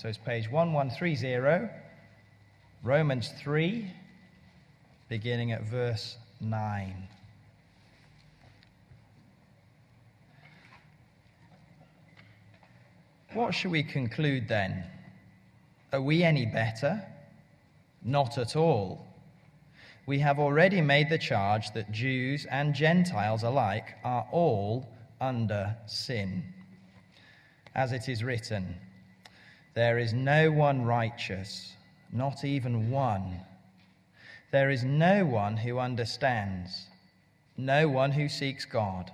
So it's page 1130, Romans 3, beginning at verse 9. What should we conclude then? Are we any better? Not at all. We have already made the charge that Jews and Gentiles alike are all under sin. As it is written, there is no one righteous, not even one. There is no one who understands, no one who seeks God.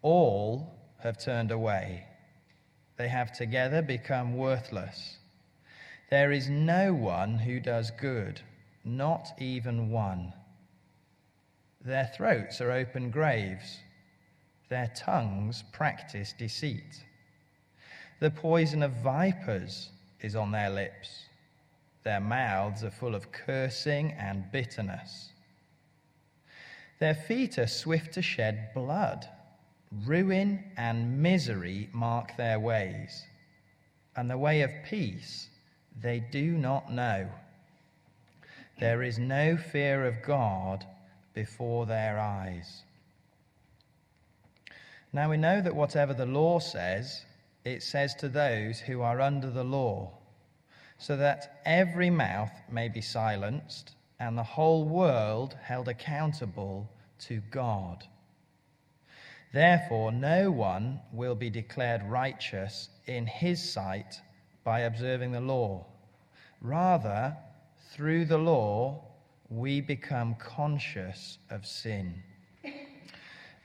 All have turned away. They have together become worthless. There is no one who does good, not even one. Their throats are open graves, their tongues practice deceit. The poison of vipers is on their lips. Their mouths are full of cursing and bitterness. Their feet are swift to shed blood. Ruin and misery mark their ways, and the way of peace they do not know. There is no fear of God before their eyes. Now we know that whatever the law says, it says to those who are under the law, so that every mouth may be silenced and the whole world held accountable to God. Therefore, no one will be declared righteous in his sight by observing the law. Rather, through the law, we become conscious of sin.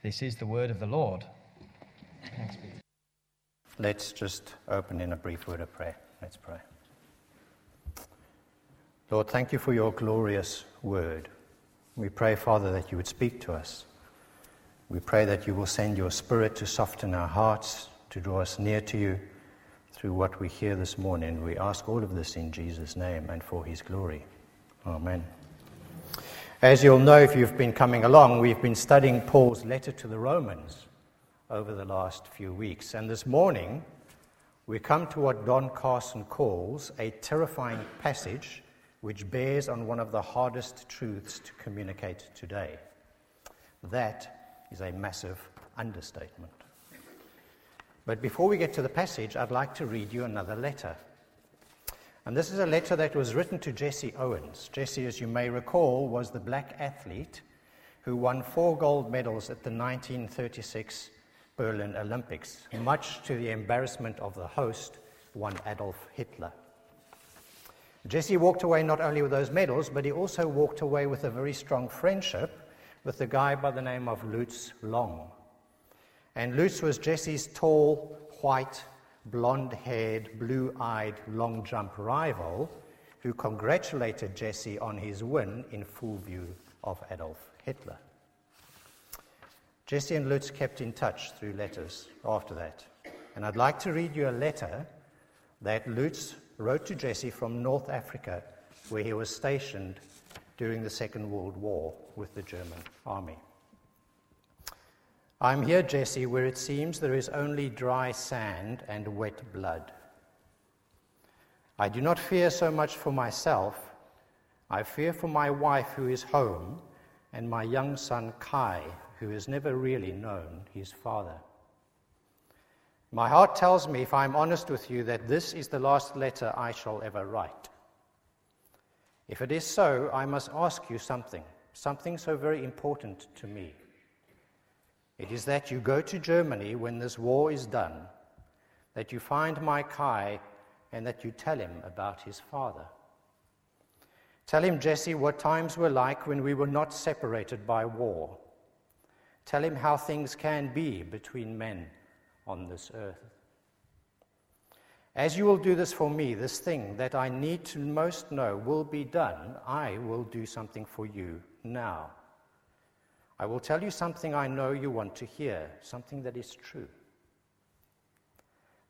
This is the word of the Lord. Thanks be. Let's just open in a brief word of prayer. Let's pray. Lord, thank you for your glorious word. We pray, Father, that you would speak to us. We pray that you will send your spirit to soften our hearts, to draw us near to you through what we hear this morning. We ask all of this in Jesus' name and for his glory. Amen. As you'll know if you've been coming along, we've been studying Paul's letter to the Romans over the last few weeks. And this morning, we come to what Don Carson calls a terrifying passage which bears on one of the hardest truths to communicate today. That is a massive understatement. But before we get to the passage, I'd like to read you another letter. And this is a letter that was written to Jesse Owens. Jesse, as you may recall, was the black athlete who won four gold medals at the 1936 Berlin Olympics, much to the embarrassment of the host, one Adolf Hitler. Jesse walked away not only with those medals, but he also walked away with a very strong friendship with a guy by the name of Lutz Long. And Lutz was Jesse's tall, white, blonde haired, blue eyed long jump rival who congratulated Jesse on his win in full view of Adolf Hitler. Jesse and Lutz kept in touch through letters after that. And I'd like to read you a letter that Lutz wrote to Jesse from North Africa, where he was stationed during the Second World War with the German army. I'm here, Jesse, where it seems there is only dry sand and wet blood. I do not fear so much for myself. I fear for my wife who is home and my young son Kai, who has never really known his father. My heart tells me, if I'm honest with you, that this is the last letter I shall ever write. If it is so, I must ask you something, something so very important to me. It is that you go to Germany when this war is done, that you find my Kai, and that you tell him about his father. Tell him, Jesse, what times were like when we were not separated by war Tell him how things can be between men on this earth. As you will do this for me, this thing that I need to most know will be done, I will do something for you now. I will tell you something I know you want to hear, something that is true.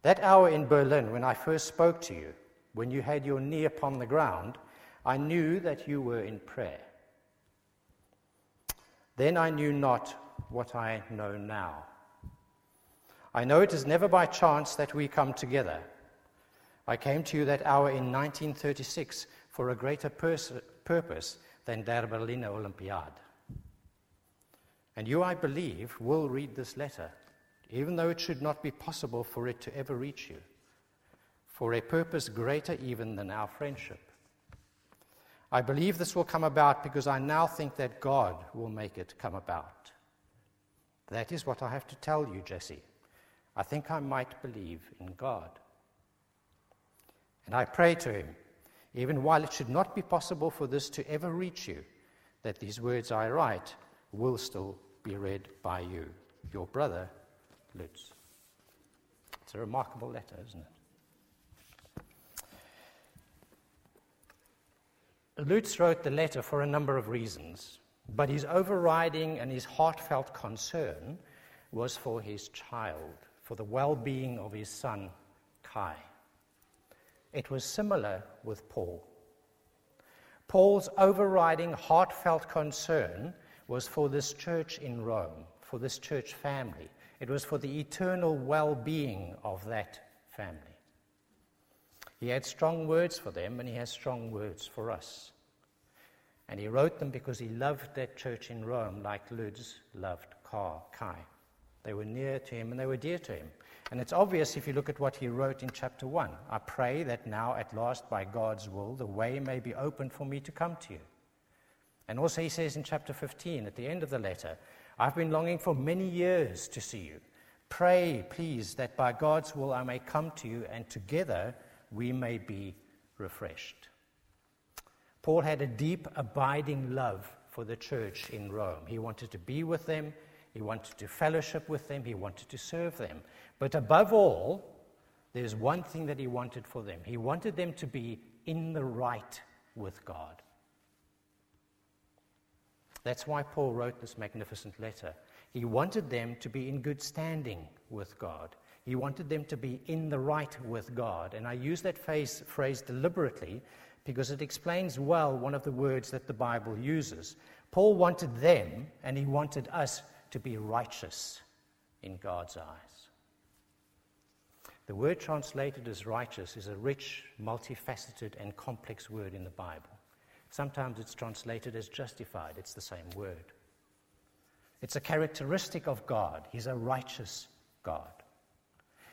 That hour in Berlin, when I first spoke to you, when you had your knee upon the ground, I knew that you were in prayer. Then I knew not what I know now. I know it is never by chance that we come together. I came to you that hour in 1936 for a greater pers- purpose than Der Berliner Olympiad. And you, I believe, will read this letter, even though it should not be possible for it to ever reach you, for a purpose greater even than our friendship. I believe this will come about because I now think that God will make it come about. That is what I have to tell you, Jesse. I think I might believe in God. And I pray to him, even while it should not be possible for this to ever reach you, that these words I write will still be read by you, your brother, Lutz. It's a remarkable letter, isn't it? Lutz wrote the letter for a number of reasons, but his overriding and his heartfelt concern was for his child, for the well being of his son, Kai. It was similar with Paul. Paul's overriding heartfelt concern was for this church in Rome, for this church family. It was for the eternal well being of that family. He had strong words for them, and he has strong words for us. And he wrote them because he loved that church in Rome like Lutz loved Car, Kai. They were near to him and they were dear to him. And it's obvious if you look at what he wrote in chapter 1. I pray that now, at last, by God's will, the way may be opened for me to come to you. And also, he says in chapter 15, at the end of the letter, I've been longing for many years to see you. Pray, please, that by God's will I may come to you and together we may be refreshed. Paul had a deep, abiding love for the church in Rome. He wanted to be with them, he wanted to fellowship with them, he wanted to serve them. But above all, there's one thing that he wanted for them he wanted them to be in the right with God. That's why Paul wrote this magnificent letter. He wanted them to be in good standing with God. He wanted them to be in the right with God. And I use that phrase, phrase deliberately because it explains well one of the words that the Bible uses. Paul wanted them, and he wanted us to be righteous in God's eyes. The word translated as righteous is a rich, multifaceted, and complex word in the Bible. Sometimes it's translated as justified, it's the same word. It's a characteristic of God. He's a righteous God.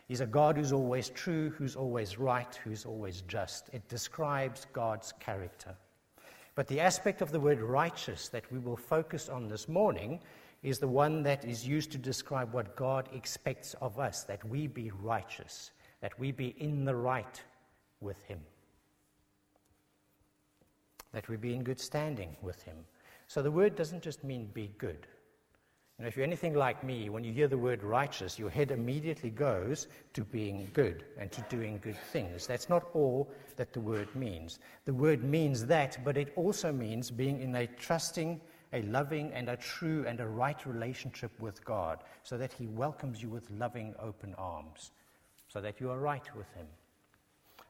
He's a God who's always true, who's always right, who's always just. It describes God's character. But the aspect of the word righteous that we will focus on this morning is the one that is used to describe what God expects of us that we be righteous, that we be in the right with Him, that we be in good standing with Him. So the word doesn't just mean be good. Know, if you're anything like me, when you hear the word righteous, your head immediately goes to being good and to doing good things. That's not all that the word means. The word means that, but it also means being in a trusting, a loving, and a true and a right relationship with God, so that He welcomes you with loving, open arms, so that you are right with Him.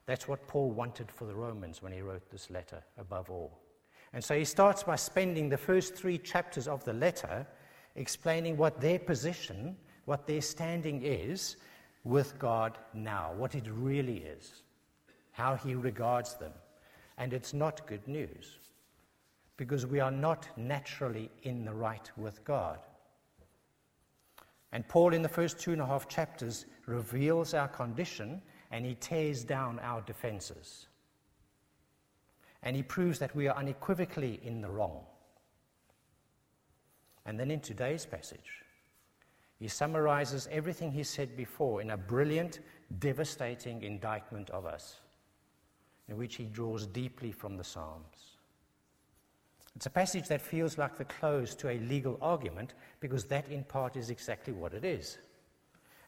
That's what Paul wanted for the Romans when he wrote this letter, above all. And so he starts by spending the first three chapters of the letter explaining what their position, what their standing is with God now, what it really is, how He regards them. And it's not good news because we are not naturally in the right with God. And Paul, in the first two and a half chapters, reveals our condition and he tears down our defenses. And he proves that we are unequivocally in the wrong. And then in today's passage, he summarizes everything he said before in a brilliant, devastating indictment of us, in which he draws deeply from the Psalms. It's a passage that feels like the close to a legal argument because that, in part, is exactly what it is.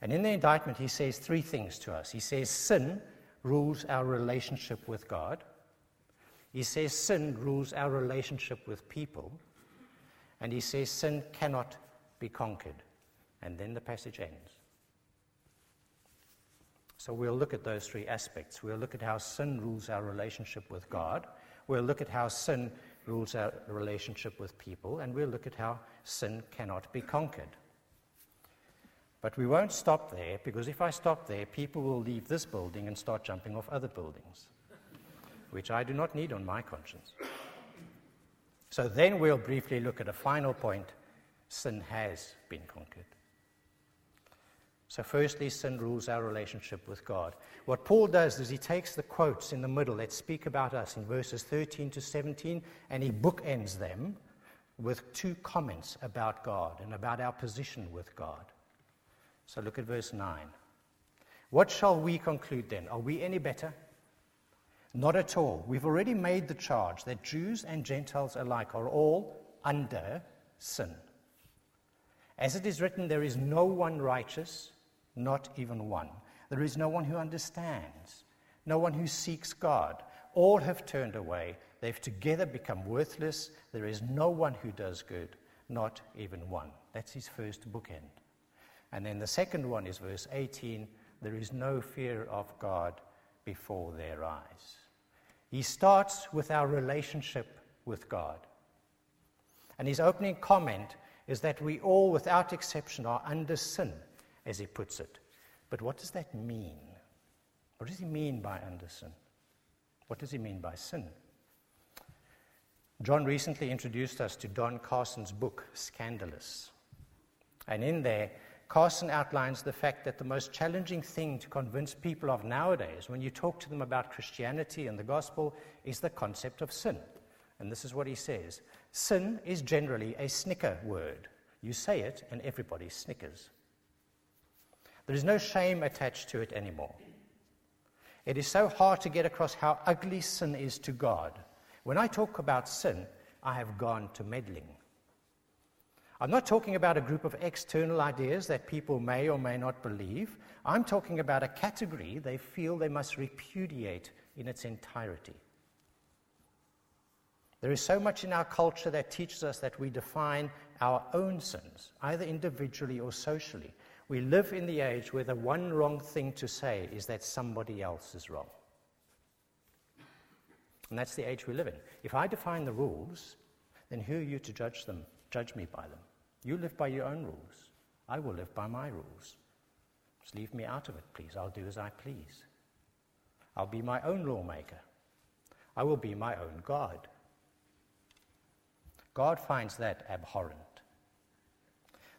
And in the indictment, he says three things to us. He says sin rules our relationship with God, he says sin rules our relationship with people. And he says, Sin cannot be conquered. And then the passage ends. So we'll look at those three aspects. We'll look at how sin rules our relationship with God. We'll look at how sin rules our relationship with people. And we'll look at how sin cannot be conquered. But we won't stop there because if I stop there, people will leave this building and start jumping off other buildings, which I do not need on my conscience. So then we'll briefly look at a final point sin has been conquered. So, firstly, sin rules our relationship with God. What Paul does is he takes the quotes in the middle that speak about us in verses 13 to 17 and he bookends them with two comments about God and about our position with God. So, look at verse 9. What shall we conclude then? Are we any better? Not at all. We've already made the charge that Jews and Gentiles alike are all under sin. As it is written, there is no one righteous not even one. There is no one who understands, no one who seeks God. All have turned away. They've together become worthless. There is no one who does good, not even one. That's his first bookend. And then the second one is verse 18 there is no fear of God before their eyes. He starts with our relationship with God. And his opening comment is that we all, without exception, are under sin as he puts it. But what does that mean? What does he mean by under sin? What does he mean by sin? John recently introduced us to Don Carson's book, Scandalous. And in there, Carson outlines the fact that the most challenging thing to convince people of nowadays, when you talk to them about Christianity and the gospel, is the concept of sin. And this is what he says Sin is generally a snicker word. You say it, and everybody snickers. There is no shame attached to it anymore. It is so hard to get across how ugly sin is to God. When I talk about sin, I have gone to meddling. I'm not talking about a group of external ideas that people may or may not believe. I'm talking about a category they feel they must repudiate in its entirety. There is so much in our culture that teaches us that we define our own sins, either individually or socially, we live in the age where the one wrong thing to say is that somebody else is wrong. And that's the age we live in. If I define the rules, then who are you to judge them? Judge me by them. You live by your own rules. I will live by my rules. Just leave me out of it, please. I'll do as I please. I'll be my own lawmaker. I will be my own God. God finds that abhorrent.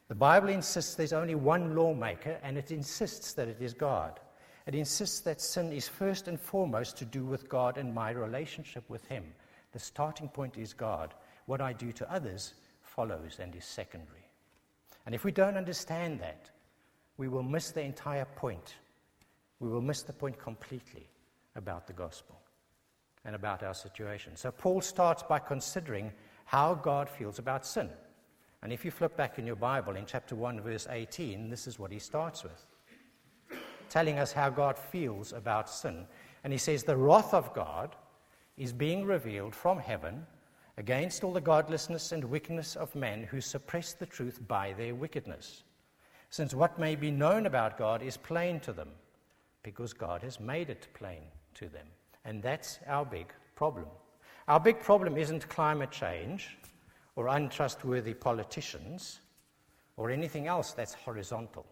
The Bible insists there's only one lawmaker, and it insists that it is God. It insists that sin is first and foremost to do with God and my relationship with Him. The starting point is God. What I do to others follows and is secondary. And if we don't understand that, we will miss the entire point. We will miss the point completely about the gospel and about our situation. So Paul starts by considering how God feels about sin. And if you flip back in your Bible in chapter 1, verse 18, this is what he starts with telling us how God feels about sin. And he says, The wrath of God is being revealed from heaven against all the godlessness and wickedness of men who suppress the truth by their wickedness. Since what may be known about God is plain to them, because God has made it plain to them. And that's our big problem. Our big problem isn't climate change or untrustworthy politicians or anything else that's horizontal.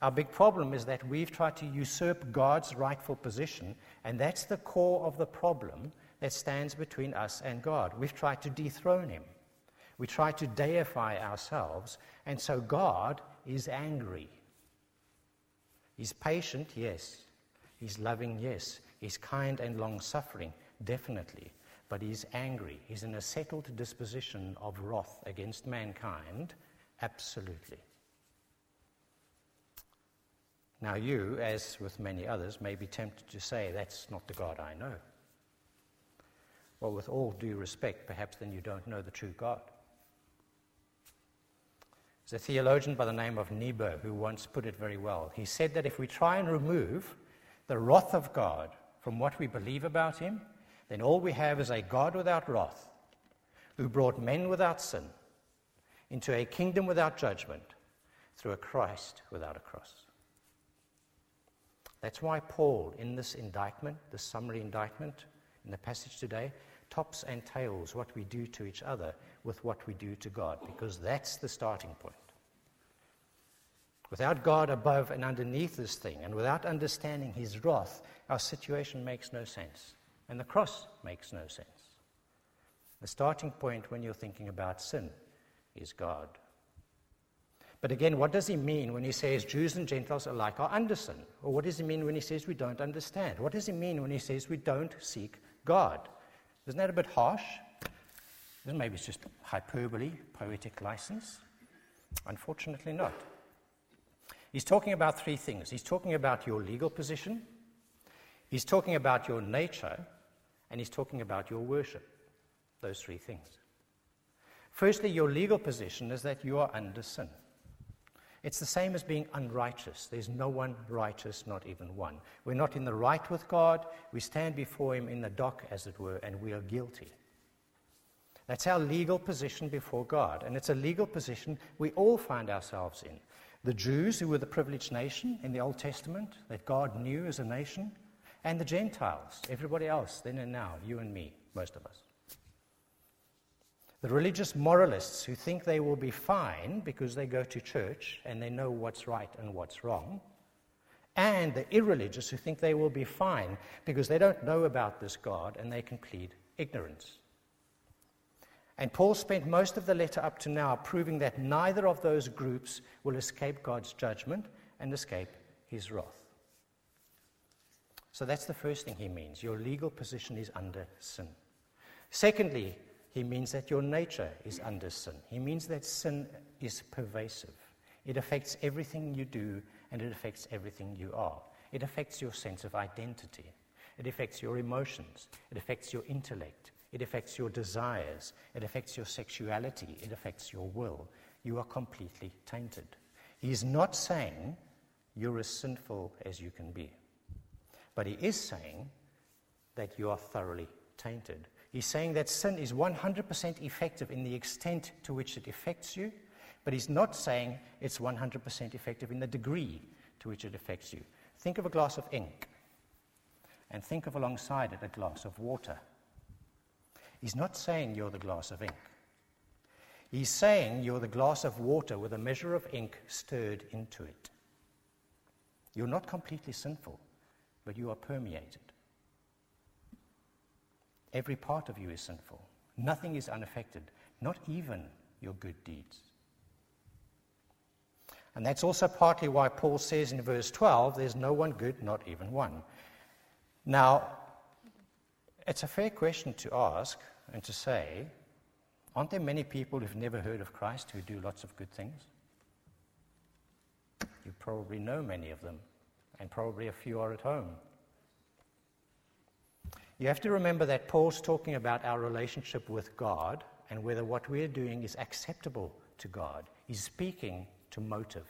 Our big problem is that we've tried to usurp God's rightful position, and that's the core of the problem that stands between us and God. We've tried to dethrone Him. We try to deify ourselves, and so God is angry. He's patient, yes. He's loving, yes. He's kind and long suffering, definitely but he's angry. He's in a settled disposition of wrath against mankind, absolutely. Now, you, as with many others, may be tempted to say, That's not the God I know. Well, with all due respect, perhaps then you don't know the true God. There's a theologian by the name of Niebuhr who once put it very well. He said that if we try and remove the wrath of God from what we believe about Him, then all we have is a God without wrath, who brought men without sin into a kingdom without judgment through a Christ without a cross. That's why Paul, in this indictment, this summary indictment in the passage today, tops and tails what we do to each other with what we do to God, because that's the starting point. Without God above and underneath this thing, and without understanding his wrath, our situation makes no sense. And the cross makes no sense. The starting point when you're thinking about sin is God. But again, what does he mean when he says Jews and Gentiles alike are under sin? Or what does he mean when he says we don't understand? What does he mean when he says we don't seek God? Isn't that a bit harsh? Maybe it's just hyperbole, poetic license. Unfortunately, not. He's talking about three things. He's talking about your legal position, he's talking about your nature, and he's talking about your worship. Those three things. Firstly, your legal position is that you are under sin. It's the same as being unrighteous. There's no one righteous, not even one. We're not in the right with God. We stand before Him in the dock, as it were, and we are guilty. That's our legal position before God. And it's a legal position we all find ourselves in. The Jews, who were the privileged nation in the Old Testament, that God knew as a nation, and the Gentiles, everybody else, then and now, you and me, most of us. The religious moralists who think they will be fine because they go to church and they know what's right and what's wrong, and the irreligious who think they will be fine because they don't know about this God and they can plead ignorance. And Paul spent most of the letter up to now proving that neither of those groups will escape God's judgment and escape his wrath. So that's the first thing he means. Your legal position is under sin. Secondly, he means that your nature is under sin. He means that sin is pervasive. It affects everything you do and it affects everything you are. It affects your sense of identity. It affects your emotions. It affects your intellect. It affects your desires. It affects your sexuality. It affects your will. You are completely tainted. He is not saying you're as sinful as you can be, but he is saying that you are thoroughly tainted. He's saying that sin is 100% effective in the extent to which it affects you, but he's not saying it's 100% effective in the degree to which it affects you. Think of a glass of ink, and think of alongside it a glass of water. He's not saying you're the glass of ink. He's saying you're the glass of water with a measure of ink stirred into it. You're not completely sinful, but you are permeated. Every part of you is sinful. Nothing is unaffected, not even your good deeds. And that's also partly why Paul says in verse 12, there's no one good, not even one. Now, it's a fair question to ask and to say, aren't there many people who've never heard of Christ who do lots of good things? You probably know many of them, and probably a few are at home. You have to remember that Paul's talking about our relationship with God and whether what we're doing is acceptable to God. He's speaking to motive.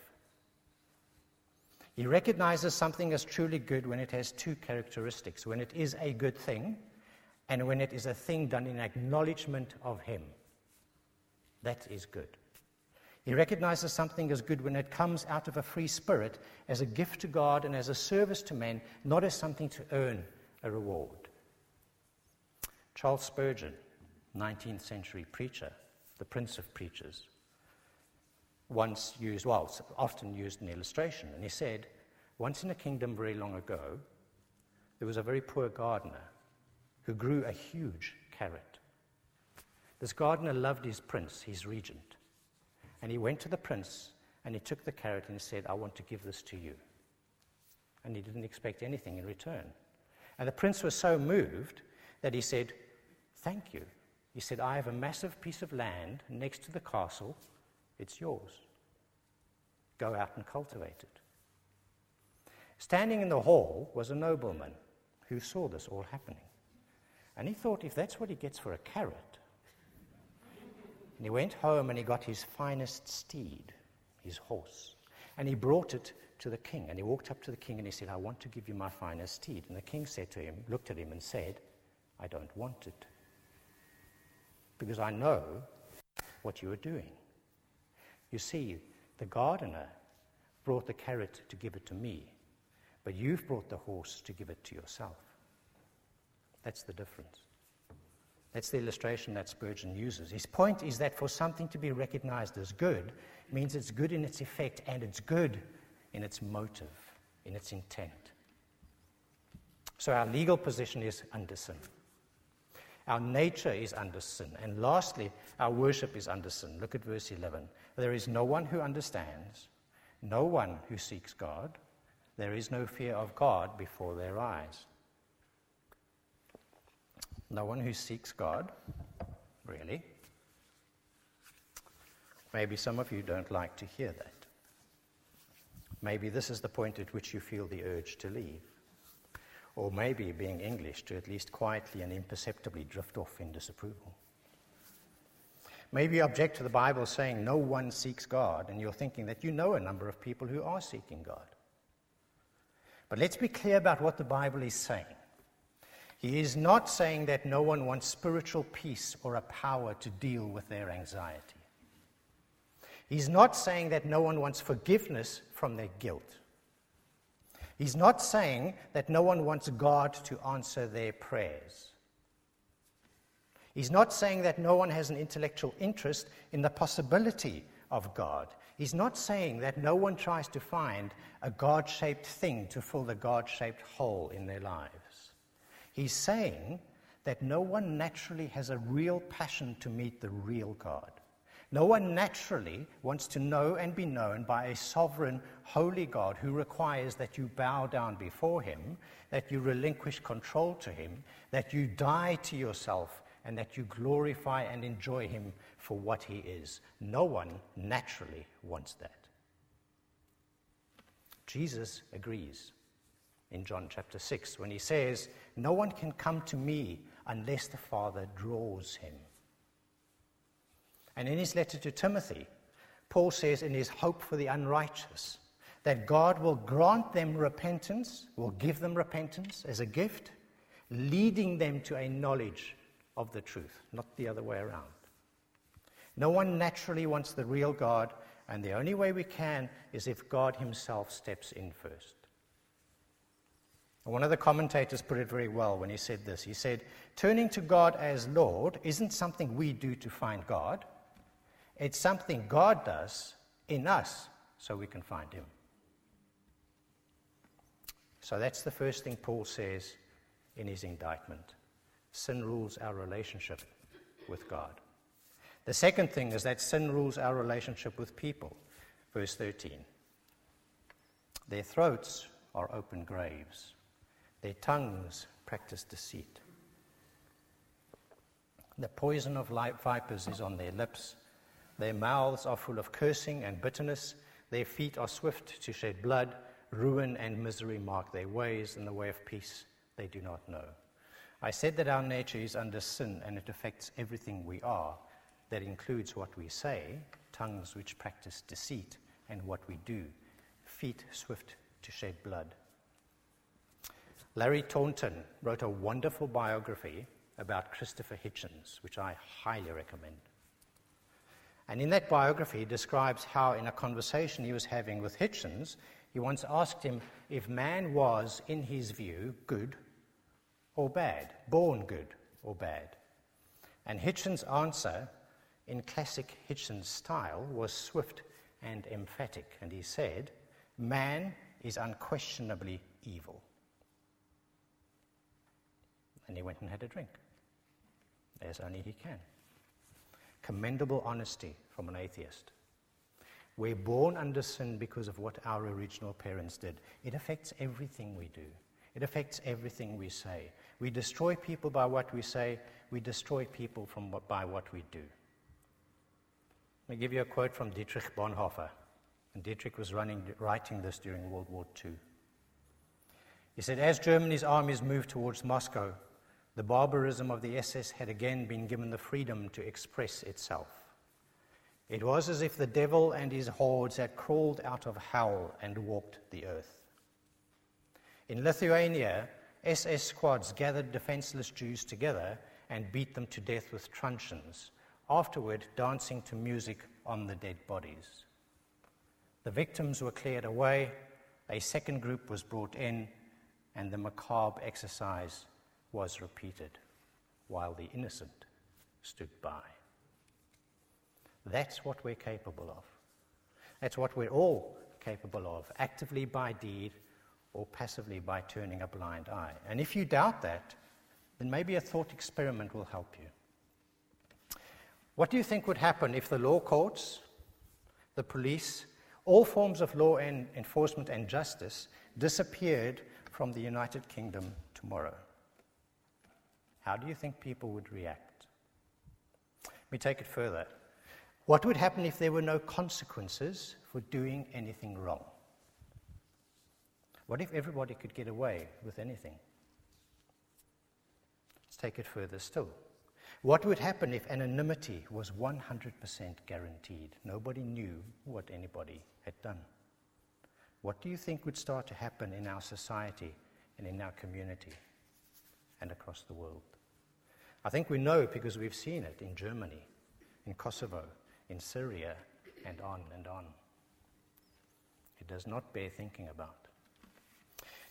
He recognizes something as truly good when it has two characteristics when it is a good thing and when it is a thing done in acknowledgement of Him. That is good. He recognizes something as good when it comes out of a free spirit as a gift to God and as a service to men, not as something to earn a reward. Charles Spurgeon, 19th century preacher, the prince of preachers, once used, well, often used an illustration, and he said, Once in a kingdom very long ago, there was a very poor gardener who grew a huge carrot. This gardener loved his prince, his regent, and he went to the prince and he took the carrot and he said, I want to give this to you. And he didn't expect anything in return. And the prince was so moved that he said, Thank you. He said, I have a massive piece of land next to the castle. It's yours. Go out and cultivate it. Standing in the hall was a nobleman who saw this all happening. And he thought, if that's what he gets for a carrot, and he went home and he got his finest steed, his horse, and he brought it to the king. And he walked up to the king and he said, I want to give you my finest steed. And the king said to him, looked at him and said, I don't want it because I know what you are doing. You see, the gardener brought the carrot to give it to me, but you've brought the horse to give it to yourself. That's the difference. That's the illustration that Spurgeon uses. His point is that for something to be recognized as good means it's good in its effect and it's good in its motive, in its intent. So our legal position is under sin. Our nature is under sin. And lastly, our worship is under sin. Look at verse 11. There is no one who understands, no one who seeks God. There is no fear of God before their eyes. No one who seeks God, really. Maybe some of you don't like to hear that. Maybe this is the point at which you feel the urge to leave. Or maybe, being English, to at least quietly and imperceptibly drift off in disapproval. Maybe you object to the Bible saying no one seeks God, and you're thinking that you know a number of people who are seeking God. But let's be clear about what the Bible is saying. He is not saying that no one wants spiritual peace or a power to deal with their anxiety. He's not saying that no one wants forgiveness from their guilt. He's not saying that no one wants God to answer their prayers. He's not saying that no one has an intellectual interest in the possibility of God. He's not saying that no one tries to find a God shaped thing to fill the God shaped hole in their lives. He's saying that no one naturally has a real passion to meet the real God. No one naturally wants to know and be known by a sovereign, holy God who requires that you bow down before him, that you relinquish control to him, that you die to yourself, and that you glorify and enjoy him for what he is. No one naturally wants that. Jesus agrees in John chapter 6 when he says, No one can come to me unless the Father draws him. And in his letter to Timothy, Paul says, in his hope for the unrighteous, that God will grant them repentance, will give them repentance as a gift, leading them to a knowledge of the truth, not the other way around. No one naturally wants the real God, and the only way we can is if God Himself steps in first. One of the commentators put it very well when he said this. He said, Turning to God as Lord isn't something we do to find God, it's something God does in us so we can find Him. So that's the first thing Paul says in his indictment. Sin rules our relationship with God. The second thing is that sin rules our relationship with people. Verse 13. Their throats are open graves. Their tongues practice deceit. The poison of light vipers is on their lips. Their mouths are full of cursing and bitterness. Their feet are swift to shed blood. Ruin and misery mark their ways, and the way of peace they do not know. I said that our nature is under sin and it affects everything we are. That includes what we say, tongues which practice deceit, and what we do, feet swift to shed blood. Larry Taunton wrote a wonderful biography about Christopher Hitchens, which I highly recommend. And in that biography, he describes how, in a conversation he was having with Hitchens, he once asked him if man was, in his view, good or bad, born good or bad. And Hitchens' answer, in classic Hitchens style, was swift and emphatic. And he said, Man is unquestionably evil and he went and had a drink, as only he can. Commendable honesty from an atheist. We're born under sin because of what our original parents did. It affects everything we do, it affects everything we say. We destroy people by what we say, we destroy people from what, by what we do. Let me give you a quote from Dietrich Bonhoeffer. And Dietrich was running, writing this during World War II. He said, As Germany's armies moved towards Moscow, the barbarism of the SS had again been given the freedom to express itself. It was as if the devil and his hordes had crawled out of hell and walked the earth. In Lithuania, SS squads gathered defenseless Jews together and beat them to death with truncheons, afterward, dancing to music on the dead bodies. The victims were cleared away, a second group was brought in, and the macabre exercise was repeated while the innocent stood by. That's what we're capable of. That's what we're all capable of, actively by deed or passively by turning a blind eye. And if you doubt that, then maybe a thought experiment will help you. What do you think would happen if the law courts, the police, all forms of law and enforcement and justice disappeared from the United Kingdom tomorrow? How do you think people would react? Let me take it further. What would happen if there were no consequences for doing anything wrong? What if everybody could get away with anything? Let's take it further still. What would happen if anonymity was 100% guaranteed? Nobody knew what anybody had done. What do you think would start to happen in our society and in our community and across the world? I think we know because we've seen it in Germany, in Kosovo, in Syria, and on and on. It does not bear thinking about.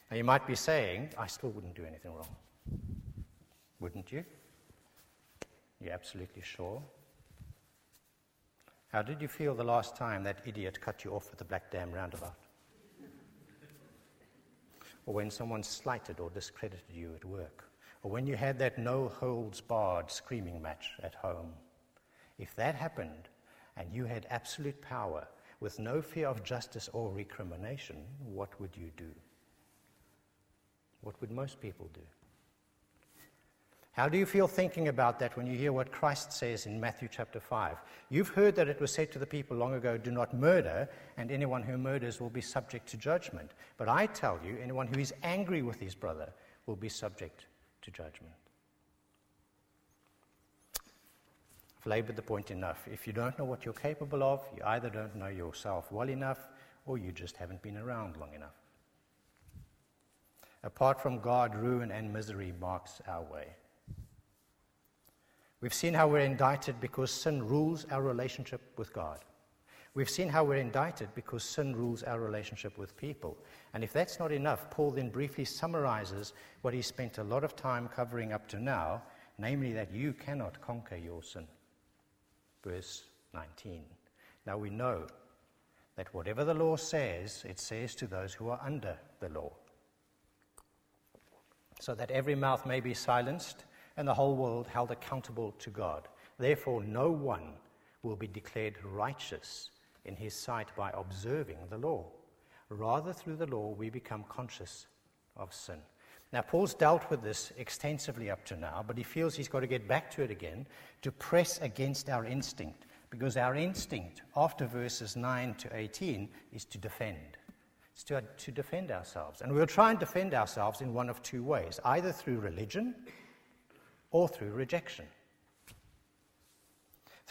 Now, you might be saying, I still wouldn't do anything wrong. Wouldn't you? You're absolutely sure? How did you feel the last time that idiot cut you off at the Black Dam roundabout? or when someone slighted or discredited you at work? Or when you had that no holds barred screaming match at home? If that happened and you had absolute power with no fear of justice or recrimination, what would you do? What would most people do? How do you feel thinking about that when you hear what Christ says in Matthew chapter 5? You've heard that it was said to the people long ago, Do not murder, and anyone who murders will be subject to judgment. But I tell you, anyone who is angry with his brother will be subject to judgment. I've labored the point enough. If you don't know what you're capable of, you either don't know yourself well enough or you just haven't been around long enough. Apart from God, ruin and misery marks our way. We've seen how we're indicted because sin rules our relationship with God. We've seen how we're indicted because sin rules our relationship with people. And if that's not enough, Paul then briefly summarizes what he spent a lot of time covering up to now, namely that you cannot conquer your sin. Verse 19. Now we know that whatever the law says, it says to those who are under the law, so that every mouth may be silenced and the whole world held accountable to God. Therefore, no one will be declared righteous in his sight by observing the law. Rather, through the law, we become conscious of sin. Now, Paul's dealt with this extensively up to now, but he feels he's got to get back to it again to press against our instinct, because our instinct, after verses 9 to 18, is to defend. It's to, to defend ourselves. And we'll try and defend ourselves in one of two ways either through religion or through rejection.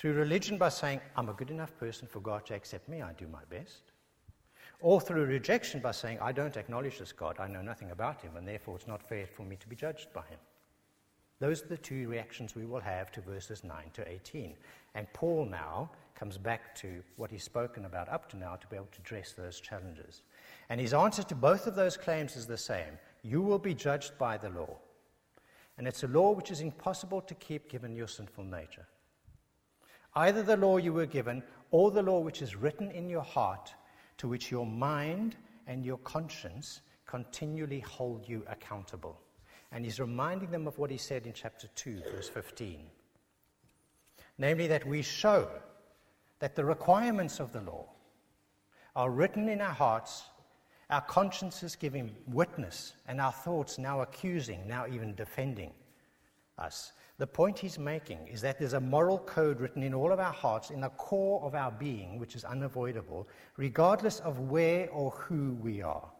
Through religion, by saying, I'm a good enough person for God to accept me, I do my best. Or through rejection, by saying, I don't acknowledge this God, I know nothing about him, and therefore it's not fair for me to be judged by him. Those are the two reactions we will have to verses 9 to 18. And Paul now comes back to what he's spoken about up to now to be able to address those challenges. And his answer to both of those claims is the same You will be judged by the law. And it's a law which is impossible to keep given your sinful nature. Either the law you were given or the law which is written in your heart, to which your mind and your conscience continually hold you accountable. And he's reminding them of what he said in chapter 2, verse 15. Namely, that we show that the requirements of the law are written in our hearts our consciences giving witness, and our thoughts now accusing, now even defending us. The point he's making is that there's a moral code written in all of our hearts, in the core of our being, which is unavoidable, regardless of where or who we are.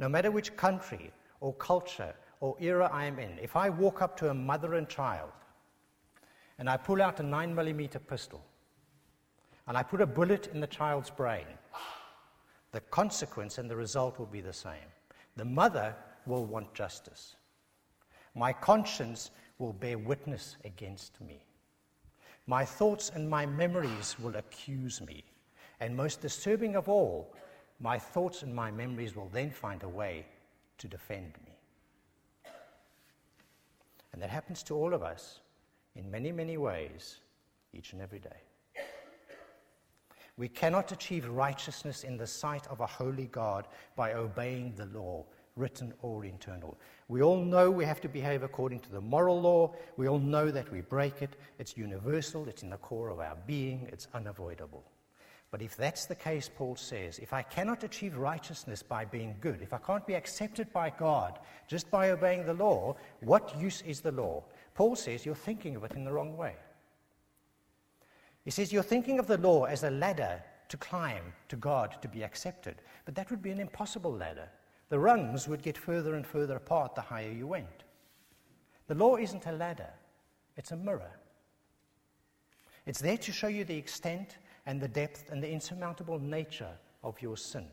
No matter which country or culture or era I'm in, if I walk up to a mother and child and I pull out a 9mm pistol and I put a bullet in the child's brain, the consequence and the result will be the same. The mother will want justice. My conscience will bear witness against me. My thoughts and my memories will accuse me. And most disturbing of all, my thoughts and my memories will then find a way to defend me. And that happens to all of us in many, many ways each and every day. We cannot achieve righteousness in the sight of a holy God by obeying the law, written or internal. We all know we have to behave according to the moral law. We all know that we break it. It's universal, it's in the core of our being, it's unavoidable. But if that's the case, Paul says, if I cannot achieve righteousness by being good, if I can't be accepted by God just by obeying the law, what use is the law? Paul says you're thinking of it in the wrong way. He says you're thinking of the law as a ladder to climb to God to be accepted, but that would be an impossible ladder. The rungs would get further and further apart the higher you went. The law isn't a ladder, it's a mirror. It's there to show you the extent and the depth and the insurmountable nature of your sin.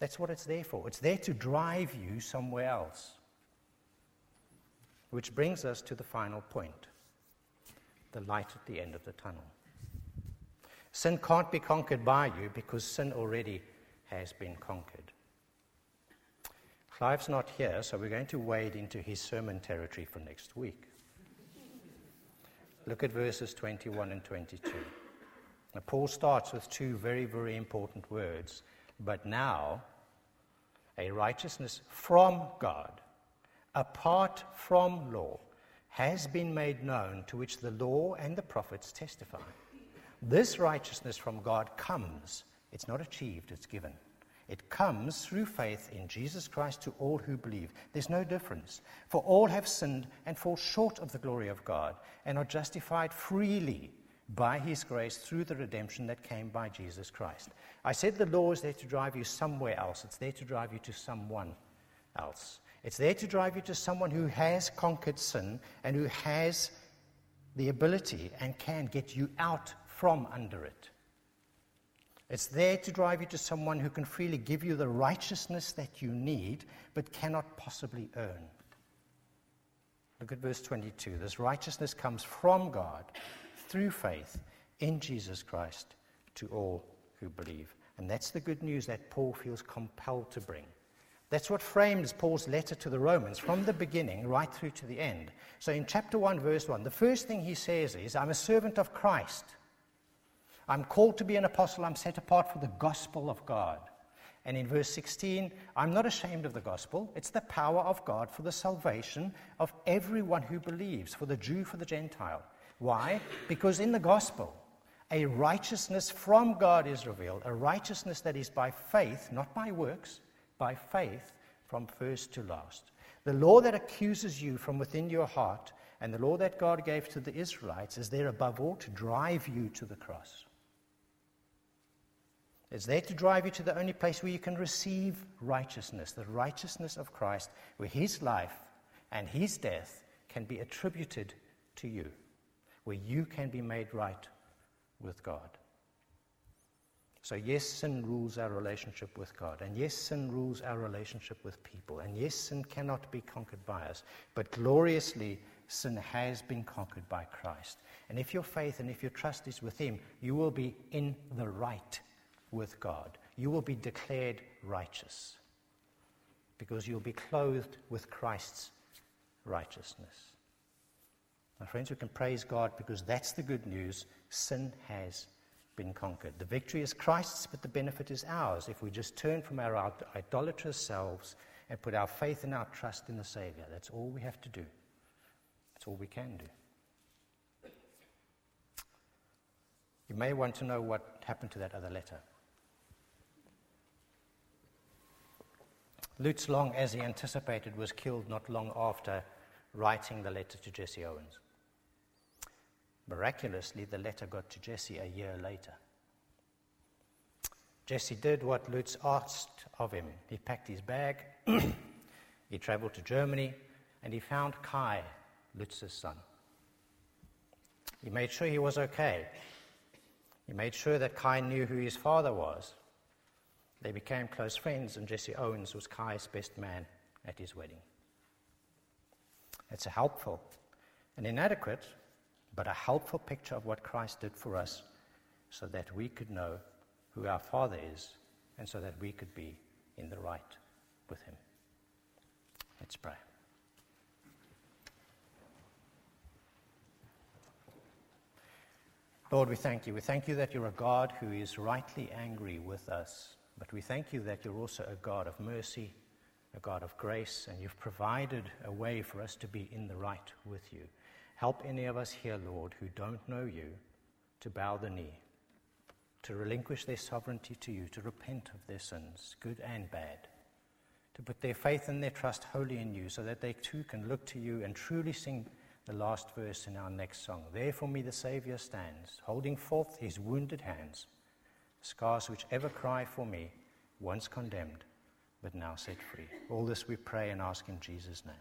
That's what it's there for. It's there to drive you somewhere else. Which brings us to the final point the light at the end of the tunnel. Sin can't be conquered by you because sin already has been conquered. Clive's not here, so we're going to wade into his sermon territory for next week. Look at verses 21 and 22. Now, Paul starts with two very, very important words. But now, a righteousness from God, apart from law, has been made known to which the law and the prophets testify. This righteousness from God comes, it's not achieved, it's given. It comes through faith in Jesus Christ to all who believe. There's no difference. For all have sinned and fall short of the glory of God and are justified freely by his grace through the redemption that came by Jesus Christ. I said the law is there to drive you somewhere else, it's there to drive you to someone else. It's there to drive you to someone who has conquered sin and who has the ability and can get you out from under it. It's there to drive you to someone who can freely give you the righteousness that you need but cannot possibly earn. Look at verse 22. This righteousness comes from God through faith in Jesus Christ to all who believe. And that's the good news that Paul feels compelled to bring. That's what frames Paul's letter to the Romans from the beginning right through to the end. So in chapter 1, verse 1, the first thing he says is, I'm a servant of Christ. I'm called to be an apostle. I'm set apart for the gospel of God. And in verse 16, I'm not ashamed of the gospel. It's the power of God for the salvation of everyone who believes, for the Jew, for the Gentile. Why? Because in the gospel, a righteousness from God is revealed, a righteousness that is by faith, not by works, by faith from first to last. The law that accuses you from within your heart and the law that God gave to the Israelites is there above all to drive you to the cross. It's there to drive you to the only place where you can receive righteousness, the righteousness of Christ, where his life and his death can be attributed to you where you can be made right with God. So, yes, sin rules our relationship with God. And yes, sin rules our relationship with people. And yes, sin cannot be conquered by us. But gloriously, sin has been conquered by Christ. And if your faith and if your trust is with Him, you will be in the right with God. You will be declared righteous because you'll be clothed with Christ's righteousness. My friends, we can praise God because that's the good news. Sin has been conquered. The victory is Christ's, but the benefit is ours if we just turn from our idolatrous selves and put our faith and our trust in the Savior. That's all we have to do. That's all we can do. You may want to know what happened to that other letter. Lutz Long, as he anticipated, was killed not long after writing the letter to Jesse Owens. Miraculously, the letter got to Jesse a year later. Jesse did what Lutz asked of him. He packed his bag, he traveled to Germany, and he found Kai, Lutz's son. He made sure he was okay. He made sure that Kai knew who his father was. They became close friends, and Jesse Owens was Kai's best man at his wedding. It's a helpful and inadequate but a helpful picture of what Christ did for us so that we could know who our Father is and so that we could be in the right with Him. Let's pray. Lord, we thank you. We thank you that you're a God who is rightly angry with us, but we thank you that you're also a God of mercy, a God of grace, and you've provided a way for us to be in the right with you. Help any of us here, Lord, who don't know you, to bow the knee, to relinquish their sovereignty to you, to repent of their sins, good and bad, to put their faith and their trust wholly in you, so that they too can look to you and truly sing the last verse in our next song. There for me the Saviour stands, holding forth his wounded hands, scars which ever cry for me, once condemned, but now set free. All this we pray and ask in Jesus' name.